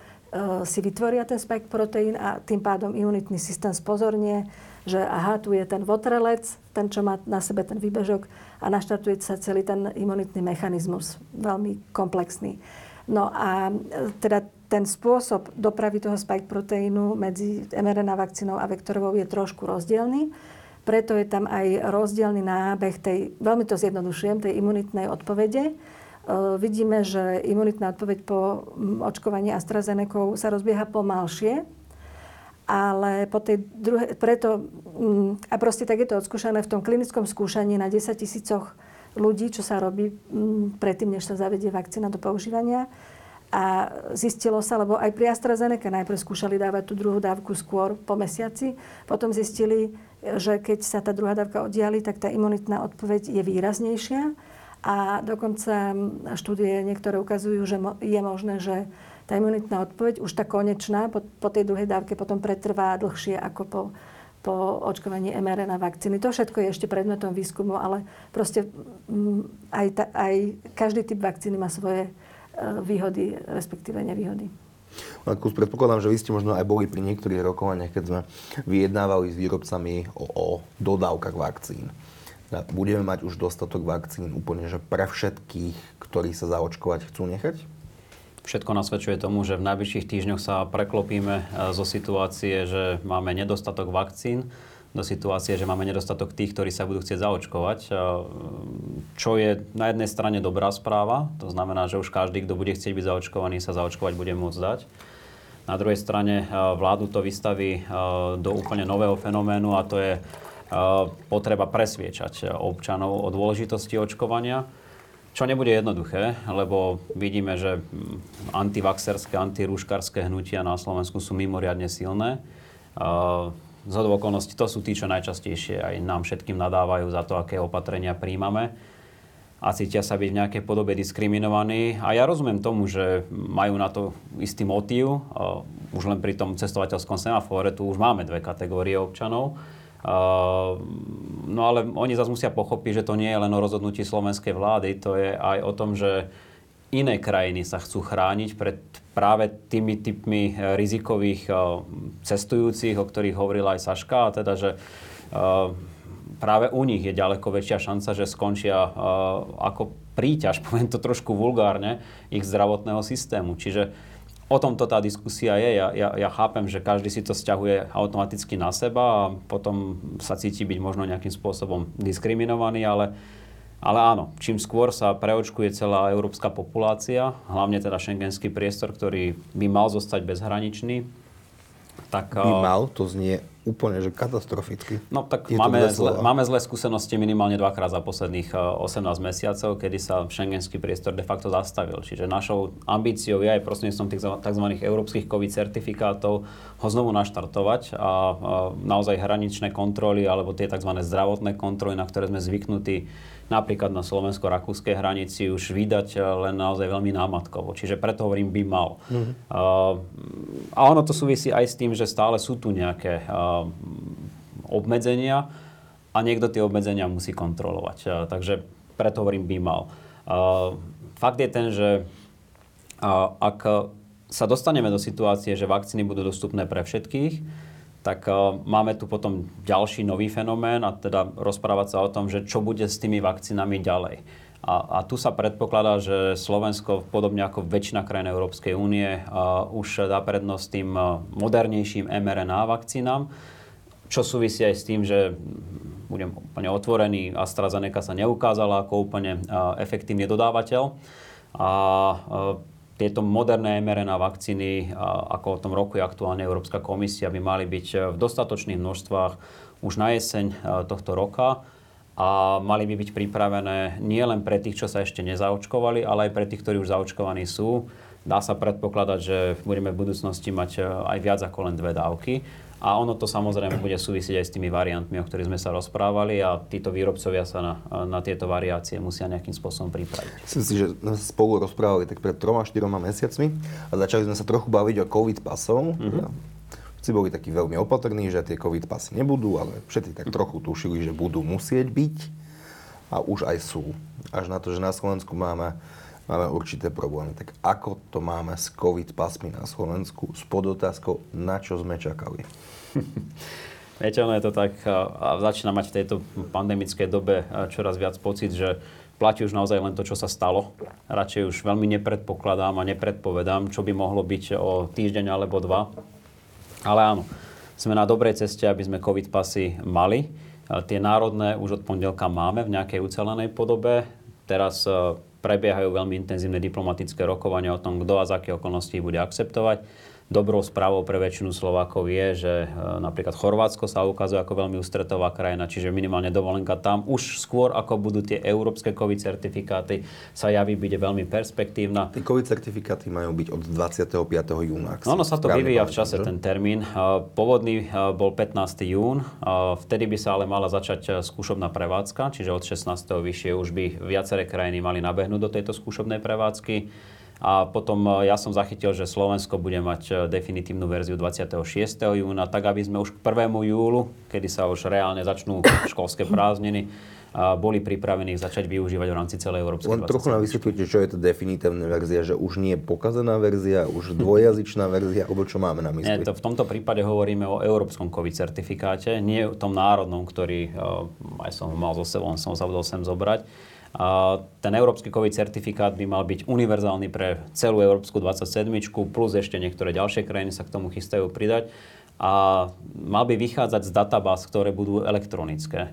si vytvoria ten spike proteín a tým pádom imunitný systém spozornie, že aha, tu je ten votrelec, ten, čo má na sebe ten výbežok a naštartuje sa celý ten imunitný mechanizmus, veľmi komplexný. No a e, teda ten spôsob dopravy toho spike proteínu medzi mRNA vakcínou a vektorovou je trošku rozdielný. Preto je tam aj rozdielný nábeh tej, veľmi to zjednodušujem, tej imunitnej odpovede. E, vidíme, že imunitná odpoveď po očkovaní AstraZeneca sa rozbieha pomalšie, ale po tej druhej, preto, a proste tak je to odskúšané v tom klinickom skúšaní na 10 tisícoch ľudí, čo sa robí predtým, než sa zavedie vakcína do používania. A zistilo sa, lebo aj pri AstraZeneca najprv skúšali dávať tú druhú dávku skôr po mesiaci, potom zistili, že keď sa tá druhá dávka oddiali, tak tá imunitná odpoveď je výraznejšia. A dokonca štúdie niektoré ukazujú, že je možné, že tá imunitná odpoveď, už tá konečná, po, po tej druhej dávke potom pretrvá dlhšie ako po po očkovaní mRNA vakcíny. To všetko je ešte predmetom výskumu, ale proste aj, ta, aj každý typ vakcíny má svoje e, výhody, respektíve nevýhody. Markus, predpokladám, že vy ste možno aj boli pri niektorých rokovaniach, keď sme vyjednávali s výrobcami o, o dodávkach vakcín. Budeme mať už dostatok vakcín úplne, že pre všetkých, ktorí sa zaočkovať chcú nechať? Všetko nasvedčuje tomu, že v najbližších týždňoch sa preklopíme e, zo situácie, že máme nedostatok vakcín, do situácie, že máme nedostatok tých, ktorí sa budú chcieť zaočkovať. E, čo je na jednej strane dobrá správa, to znamená, že už každý, kto bude chcieť byť zaočkovaný, sa zaočkovať bude môcť dať. Na druhej strane e, vládu to vystaví do úplne nového fenoménu a to je potreba presviečať občanov o dôležitosti očkovania čo nebude jednoduché, lebo vidíme, že antivaxerské, antirúškarské hnutia na Slovensku sú mimoriadne silné. Z okolností to sú tí, čo najčastejšie aj nám všetkým nadávajú za to, aké opatrenia príjmame a cítia sa byť v nejakej podobe diskriminovaní. A ja rozumiem tomu, že majú na to istý motív. Už len pri tom cestovateľskom semafóre tu už máme dve kategórie občanov no ale oni zase musia pochopiť, že to nie je len o rozhodnutí slovenskej vlády, to je aj o tom, že iné krajiny sa chcú chrániť pred práve tými typmi eh, rizikových eh, cestujúcich, o ktorých hovorila aj Saška, a teda, že eh, práve u nich je ďaleko väčšia šanca, že skončia ako príťaž, poviem to trošku vulgárne, ich zdravotného systému. Čiže o tomto tá diskusia je. Ja, ja, ja chápem, že každý si to stiahuje automaticky na seba a potom sa cíti byť možno nejakým spôsobom diskriminovaný, ale, ale áno, čím skôr sa preočkuje celá európska populácia, hlavne teda šengenský priestor, ktorý by mal zostať bezhraničný, tak... By mal, to znie úplne že katastroficky. No tak máme zle, máme zlé skúsenosti minimálne dvakrát za posledných 18 eh, mesiacov, kedy sa šengenský priestor de facto zastavil. Čiže našou ambíciou je aj prostredníctvom tých tzv. európskych COVID certifikátov ho znovu naštartovať a, naozaj hraničné kontroly alebo tie tzv. zdravotné kontroly, na ktoré sme zvyknutí napríklad na slovensko-rakúskej hranici už vydať eh, len naozaj veľmi námatkovo. Čiže preto hovorím by mal. Mm-hmm. Uh, a ono to súvisí aj s tým, že stále sú tu nejaké uh, obmedzenia a niekto tie obmedzenia musí kontrolovať. Takže preto hovorím by mal. Fakt je ten, že ak sa dostaneme do situácie, že vakcíny budú dostupné pre všetkých, tak máme tu potom ďalší nový fenomén a teda rozprávať sa o tom, že čo bude s tými vakcínami ďalej. A, a tu sa predpokladá, že Slovensko, podobne ako väčšina krajín Európskej únie, už dá prednosť tým modernejším mRNA vakcínám, čo súvisí aj s tým, že budem úplne otvorený, AstraZeneca sa neukázala ako úplne efektívny dodávateľ. A tieto moderné mRNA vakcíny, ako o tom rokuje aktuálne Európska komisia, by mali byť v dostatočných množstvách už na jeseň tohto roka a mali by byť pripravené nie len pre tých, čo sa ešte nezaočkovali, ale aj pre tých, ktorí už zaočkovaní sú. Dá sa predpokladať, že budeme v budúcnosti mať e, aj viac ako len dve dávky. A ono to samozrejme bude súvisieť aj s tými variantmi, o ktorých sme sa rozprávali a títo výrobcovia sa na, na tieto variácie musia nejakým spôsobom pripraviť. Myslím si, že sme sa spolu rozprávali tak pred troma, štyroma mesiacmi a začali sme sa trochu baviť o COVID pasov. Mm-hmm. Všetci boli takí veľmi opatrní, že tie COVID pasy nebudú, ale všetci tak trochu tušili, že budú musieť byť a už aj sú. Až na to, že na Slovensku máme máme určité problémy. Tak ako to máme s COVID pasmi na Slovensku s podotázkou, na čo sme čakali? Viete, ono je to tak, a začína mať v tejto pandemickej dobe čoraz viac pocit, že platí už naozaj len to, čo sa stalo. Radšej už veľmi nepredpokladám a nepredpovedám, čo by mohlo byť o týždeň alebo dva. Ale áno, sme na dobrej ceste, aby sme COVID pasy mali. Tie národné už od pondelka máme v nejakej ucelenej podobe. Teraz prebiehajú veľmi intenzívne diplomatické rokovania o tom, kto a z aké okolností bude akceptovať. Dobrou správou pre väčšinu Slovákov je, že e, napríklad Chorvátsko sa ukazuje ako veľmi ústretová krajina, čiže minimálne dovolenka tam už skôr ako budú tie európske COVID certifikáty sa javí byť veľmi perspektívna. Tie COVID certifikáty majú byť od 25. júna. No, no sa to vyvíja v čase že? ten termín. E, pôvodný e, bol 15. jún, vtedy by sa ale mala začať skúšobná prevádzka, čiže od 16. vyššie už by viaceré krajiny mali nabehnúť do tejto skúšobnej prevádzky. A potom e, ja som zachytil, že Slovensko bude mať e, definitívnu verziu 26. júna, tak aby sme už k 1. júlu, kedy sa už reálne začnú školské prázdniny, boli pripravení začať využívať v rámci celej Európskej Len trochu nám vysvetlíte, čo je to definitívna verzia, že už nie je pokazená verzia, už dvojazyčná verzia, alebo čo máme na mysli? Nie, to v tomto prípade hovoríme o európskom COVID certifikáte, nie o tom národnom, ktorý e, aj som mal so sebou, som sa sem zobrať ten európsky COVID certifikát by mal byť univerzálny pre celú európsku 27, plus ešte niektoré ďalšie krajiny sa k tomu chystajú pridať. A mal by vychádzať z databáz, ktoré budú elektronické.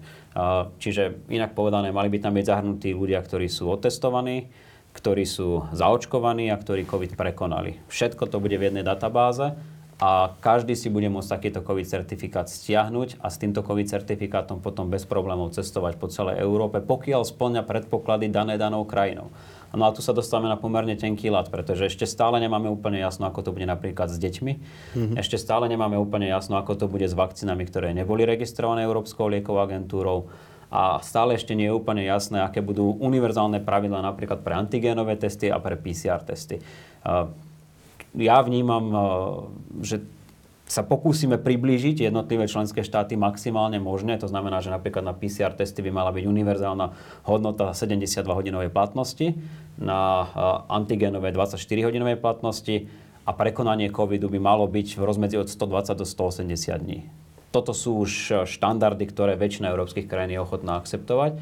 Čiže inak povedané, mali by tam byť zahrnutí ľudia, ktorí sú otestovaní, ktorí sú zaočkovaní a ktorí COVID prekonali. Všetko to bude v jednej databáze a každý si bude môcť takýto COVID certifikát stiahnuť a s týmto COVID certifikátom potom bez problémov cestovať po celej Európe, pokiaľ splňa predpoklady dané danou krajinou. No a tu sa dostávame na pomerne tenký lat, pretože ešte stále nemáme úplne jasno, ako to bude napríklad s deťmi. Mm-hmm. Ešte stále nemáme úplne jasno, ako to bude s vakcínami, ktoré neboli registrované Európskou liekovou agentúrou. A stále ešte nie je úplne jasné, aké budú univerzálne pravidla napríklad pre antigénové testy a pre PCR testy ja vnímam, eh, že sa pokúsime priblížiť jednotlivé členské štáty maximálne možné. To znamená, že napríklad na PCR testy by mala byť univerzálna hodnota 72-hodinovej platnosti, na eh, antigenové 24-hodinovej platnosti a prekonanie covidu by malo byť v rozmedzi od 120 do 180 dní. Toto sú už eh, štandardy, ktoré väčšina európskych krajín je ochotná akceptovať.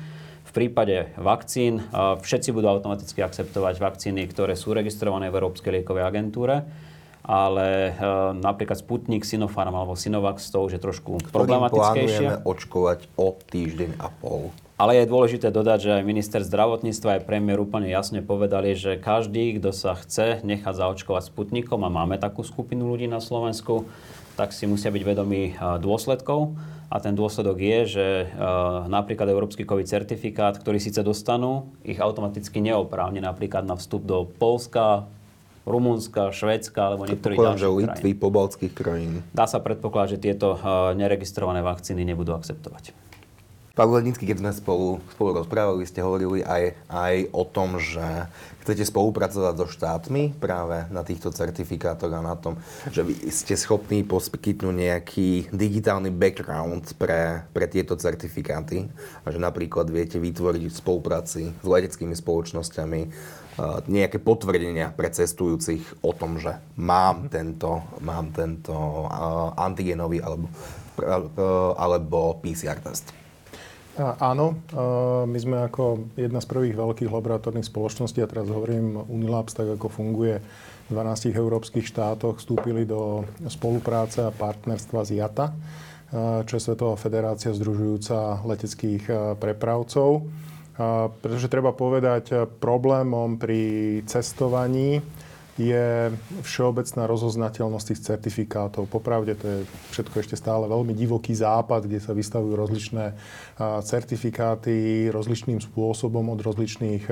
V prípade vakcín všetci budú automaticky akceptovať vakcíny, ktoré sú registrované v Európskej liekovej agentúre ale e, napríklad Sputnik, Sinopharm alebo Sinovac to už je trošku problematickejšie. plánujeme očkovať o týždeň a pol. Ale je dôležité dodať, že aj minister zdravotníctva aj premiér úplne jasne povedali, že každý, kto sa chce nechať zaočkovať Sputnikom, a máme takú skupinu ľudí na Slovensku, tak si musia byť vedomí e, dôsledkov. A ten dôsledok je, že uh, napríklad Európsky COVID certifikát, ktorý síce dostanú, ich automaticky neoprávne napríklad na vstup do Polska, Rumunska, Švédska alebo niektorých ďalších že Litvy, pobaltských krajín. Dá sa predpokladať, že tieto uh, neregistrované vakcíny nebudú akceptovať. Pán Lednický, keď sme spolu, spolu rozprávali, ste hovorili aj, aj o tom, že chcete spolupracovať so štátmi práve na týchto certifikátoch a na tom, že vy ste schopní poskytnúť nejaký digitálny background pre, pre tieto certifikáty a že napríklad viete vytvoriť v spolupráci s leteckými spoločnosťami nejaké potvrdenia pre cestujúcich o tom, že mám tento, mám tento antigenový alebo, alebo PCR test. Áno, my sme ako jedna z prvých veľkých laboratórnych spoločností, a teraz hovorím Unilabs, tak ako funguje v 12 európskych štátoch, vstúpili do spolupráce a partnerstva s IATA, čo je Svetová federácia združujúca leteckých prepravcov. Pretože treba povedať, problémom pri cestovaní je všeobecná rozoznateľnosť tých certifikátov. Popravde to je všetko ešte stále veľmi divoký západ, kde sa vystavujú rozličné certifikáty rozličným spôsobom od rozličných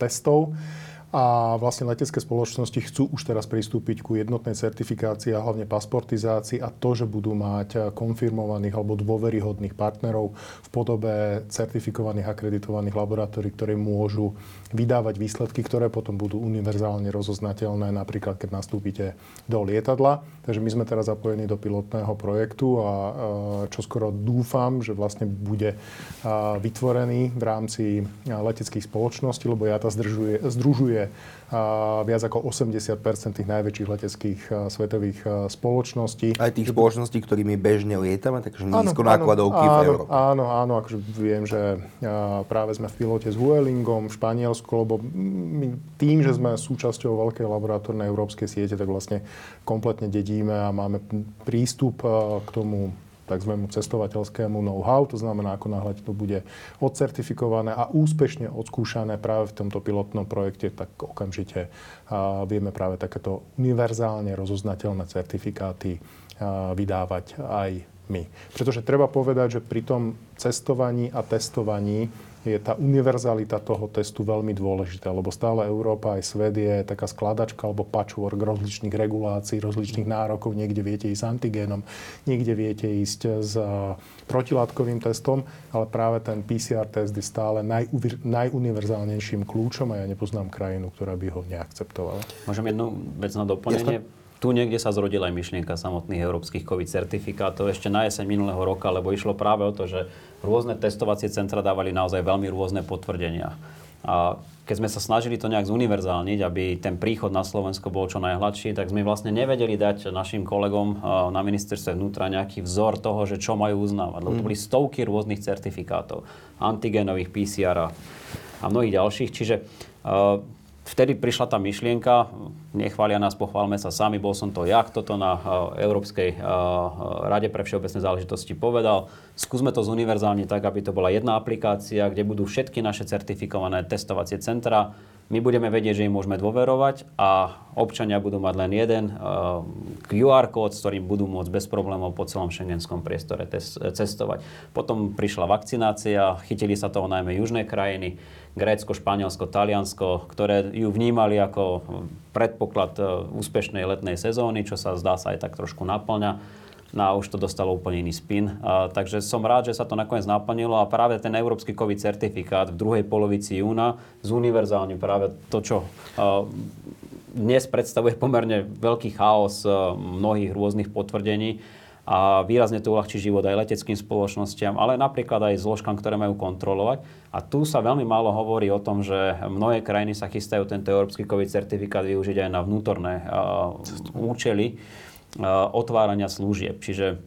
testov. A vlastne letecké spoločnosti chcú už teraz pristúpiť ku jednotnej certifikácii a hlavne pasportizácii a to, že budú mať konfirmovaných alebo dôveryhodných partnerov v podobe certifikovaných akreditovaných laboratórií, ktoré môžu vydávať výsledky, ktoré potom budú univerzálne rozoznateľné, napríklad keď nastúpite do lietadla. Takže my sme teraz zapojení do pilotného projektu a čo skoro dúfam, že vlastne bude vytvorený v rámci leteckých spoločností, lebo JATA združuje, združuje viac ako 80% tých najväčších leteckých svetových spoločností. Aj tých spoločností, ktorými bežne lietame, takže nízko nákladovky v Európe. Áno, áno, akože viem, že práve sme v pilote s Vuelingom v Španielsku, lebo my tým, že sme súčasťou veľkej laboratórnej európskej siete, tak vlastne kompletne dedíme a máme prístup k tomu tzv. cestovateľskému know-how, to znamená, ako náhle to bude odcertifikované a úspešne odskúšané práve v tomto pilotnom projekte, tak okamžite vieme práve takéto univerzálne rozoznateľné certifikáty vydávať aj my. Pretože treba povedať, že pri tom cestovaní a testovaní je tá univerzalita toho testu veľmi dôležitá, lebo stále Európa aj svet je taká skladačka alebo patchwork rozličných regulácií, rozličných nárokov. Niekde viete ísť s antigénom, niekde viete ísť s protilátkovým testom, ale práve ten PCR test je stále najuniverzálnejším kľúčom a ja nepoznám krajinu, ktorá by ho neakceptovala. Môžem jednu vec na doplnenie? Jasne tu niekde sa zrodila aj myšlienka samotných európskych COVID certifikátov ešte na jeseň minulého roka, lebo išlo práve o to, že rôzne testovacie centra dávali naozaj veľmi rôzne potvrdenia. A keď sme sa snažili to nejak zuniverzálniť, aby ten príchod na Slovensko bol čo najhladší, tak sme vlastne nevedeli dať našim kolegom na ministerstve vnútra nejaký vzor toho, že čo majú uznávať. Lebo to mm. boli stovky rôznych certifikátov, antigenových, PCR a mnohých ďalších. Čiže vtedy prišla tá myšlienka, nechvália nás, pochválme sa sami, bol som to ja, kto to na uh, Európskej uh, rade pre všeobecné záležitosti povedal. Skúsme to zuniverzálne tak, aby to bola jedna aplikácia, kde budú všetky naše certifikované testovacie centra. My budeme vedieť, že im môžeme dôverovať a občania budú mať len jeden uh, QR kód, s ktorým budú môcť bez problémov po celom šengenskom priestore cestovať. Potom prišla vakcinácia, chytili sa toho najmä južné krajiny Grécko, Španielsko, Taliansko, ktoré ju vnímali ako predpoklad e, úspešnej letnej sezóny, čo sa zdá sa aj tak trošku naplňa. No a už to dostalo úplne iný spin. A, takže som rád, že sa to nakoniec naplnilo a práve ten európsky COVID certifikát v druhej polovici júna zuniverzálne práve to, čo a, dnes predstavuje pomerne veľký chaos mnohých rôznych potvrdení a výrazne to uľahčí život aj leteckým spoločnostiam, ale napríklad aj zložkám, ktoré majú kontrolovať. A tu sa veľmi málo hovorí o tom, že mnohé krajiny sa chystajú tento európsky COVID certifikát využiť aj na vnútorné uh, účely otvárania služieb. Čiže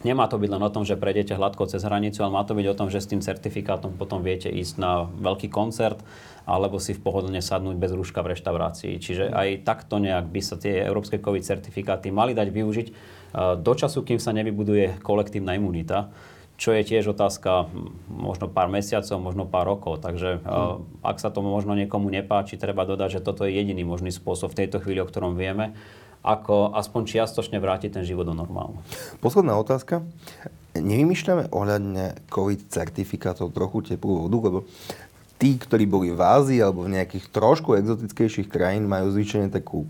Nemá to byť len o tom, že prejdete hladko cez hranicu, ale má to byť o tom, že s tým certifikátom potom viete ísť na veľký koncert alebo si v pohodlne sadnúť bez rúška v reštaurácii. Čiže aj takto nejak by sa tie európske COVID certifikáty mali dať využiť do času, kým sa nevybuduje kolektívna imunita, čo je tiež otázka možno pár mesiacov, možno pár rokov. Takže hmm. ak sa to možno niekomu nepáči, treba dodať, že toto je jediný možný spôsob v tejto chvíli, o ktorom vieme, ako aspoň čiastočne vrátiť ten život do normálu. Posledná otázka. Nevymýšľame ohľadne COVID certifikátov trochu teplú vodu, lebo tí, ktorí boli v Ázii alebo v nejakých trošku exotickejších krajín, majú zvyčajne takú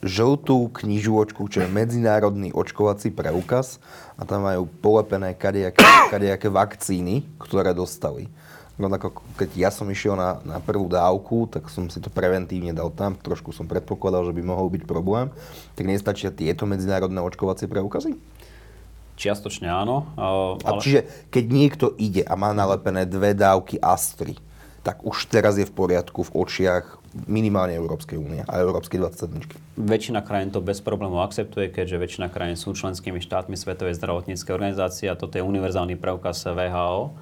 žltú knižočku, čo je medzinárodný očkovací preukaz a tam majú polepené kadejaké, kadejaké vakcíny, ktoré dostali. Rovnako keď ja som išiel na, na prvú dávku, tak som si to preventívne dal tam, trošku som predpokladal, že by mohol byť problém. Tak nestačia tieto medzinárodné očkovacie preukazy? Čiastočne áno. Ale... A čiže keď niekto ide a má nalepené dve dávky Astry, tak už teraz je v poriadku v očiach minimálne Európskej únie a Európskej 27. Väčšina krajín to bez problémov akceptuje, keďže väčšina krajín sú členskými štátmi Svetovej zdravotníckej organizácie a toto je univerzálny preukaz VHO.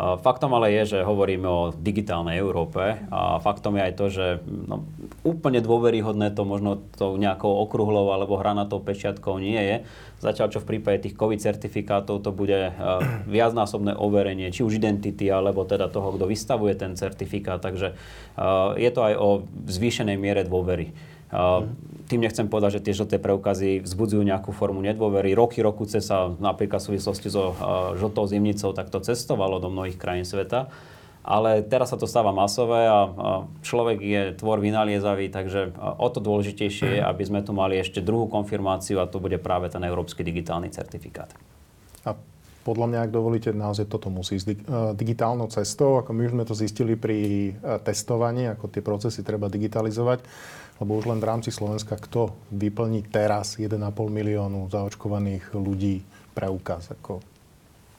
Faktom ale je, že hovoríme o digitálnej Európe a faktom je aj to, že no, úplne dôveryhodné to možno to nejakou okruhlou alebo hranatou pečiatkou nie je. Zatiaľ, čo v prípade tých COVID certifikátov to bude uh, viacnásobné overenie, či už identity, alebo teda toho, kto vystavuje ten certifikát. Takže uh, je to aj o zvýšenej miere dôvery. Tým nechcem povedať, že tie žlté preukazy vzbudzujú nejakú formu nedôvery. Roky, rokuce sa napríklad v súvislosti so žltou zimnicou takto cestovalo do mnohých krajín sveta. Ale teraz sa to stáva masové a človek je tvor vynaliezavý, takže o to dôležitejšie je, aby sme tu mali ešte druhú konfirmáciu a to bude práve ten európsky digitálny certifikát. A podľa mňa, ak dovolíte, naozaj toto musí ísť e, digitálnou cestou. Ako my už sme to zistili pri testovaní, ako tie procesy treba digitalizovať, lebo už len v rámci Slovenska kto vyplní teraz 1,5 miliónu zaočkovaných ľudí preukaz. Ako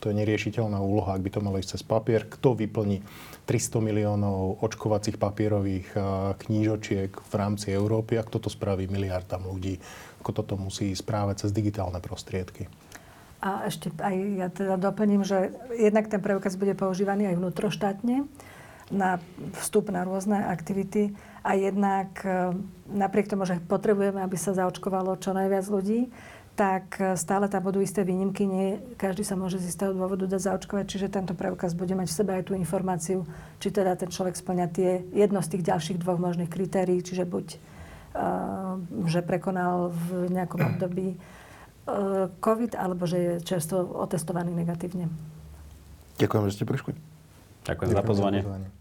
to je neriešiteľná úloha, ak by to malo ísť cez papier. Kto vyplní 300 miliónov očkovacích papierových knížočiek v rámci Európy a kto to spraví miliardám ľudí. Ako toto musí ísť práve cez digitálne prostriedky. A ešte aj ja teda doplním, že jednak ten preukaz bude používaný aj vnútroštátne na vstup na rôzne aktivity a jednak e, napriek tomu, že potrebujeme, aby sa zaočkovalo čo najviac ľudí, tak e, stále tam budú isté výnimky. Nie každý sa môže z istého dôvodu dať zaočkovať, čiže tento preukaz bude mať v sebe aj tú informáciu, či teda ten človek splňa tie jedno z tých ďalších dvoch možných kritérií, čiže buď, uh, že prekonal v nejakom období uh, COVID, alebo že je čerstvo otestovaný negatívne. Ďakujem, že ste prišli. Ďakujem, Ďakujem za pozvanie. Za pozvanie.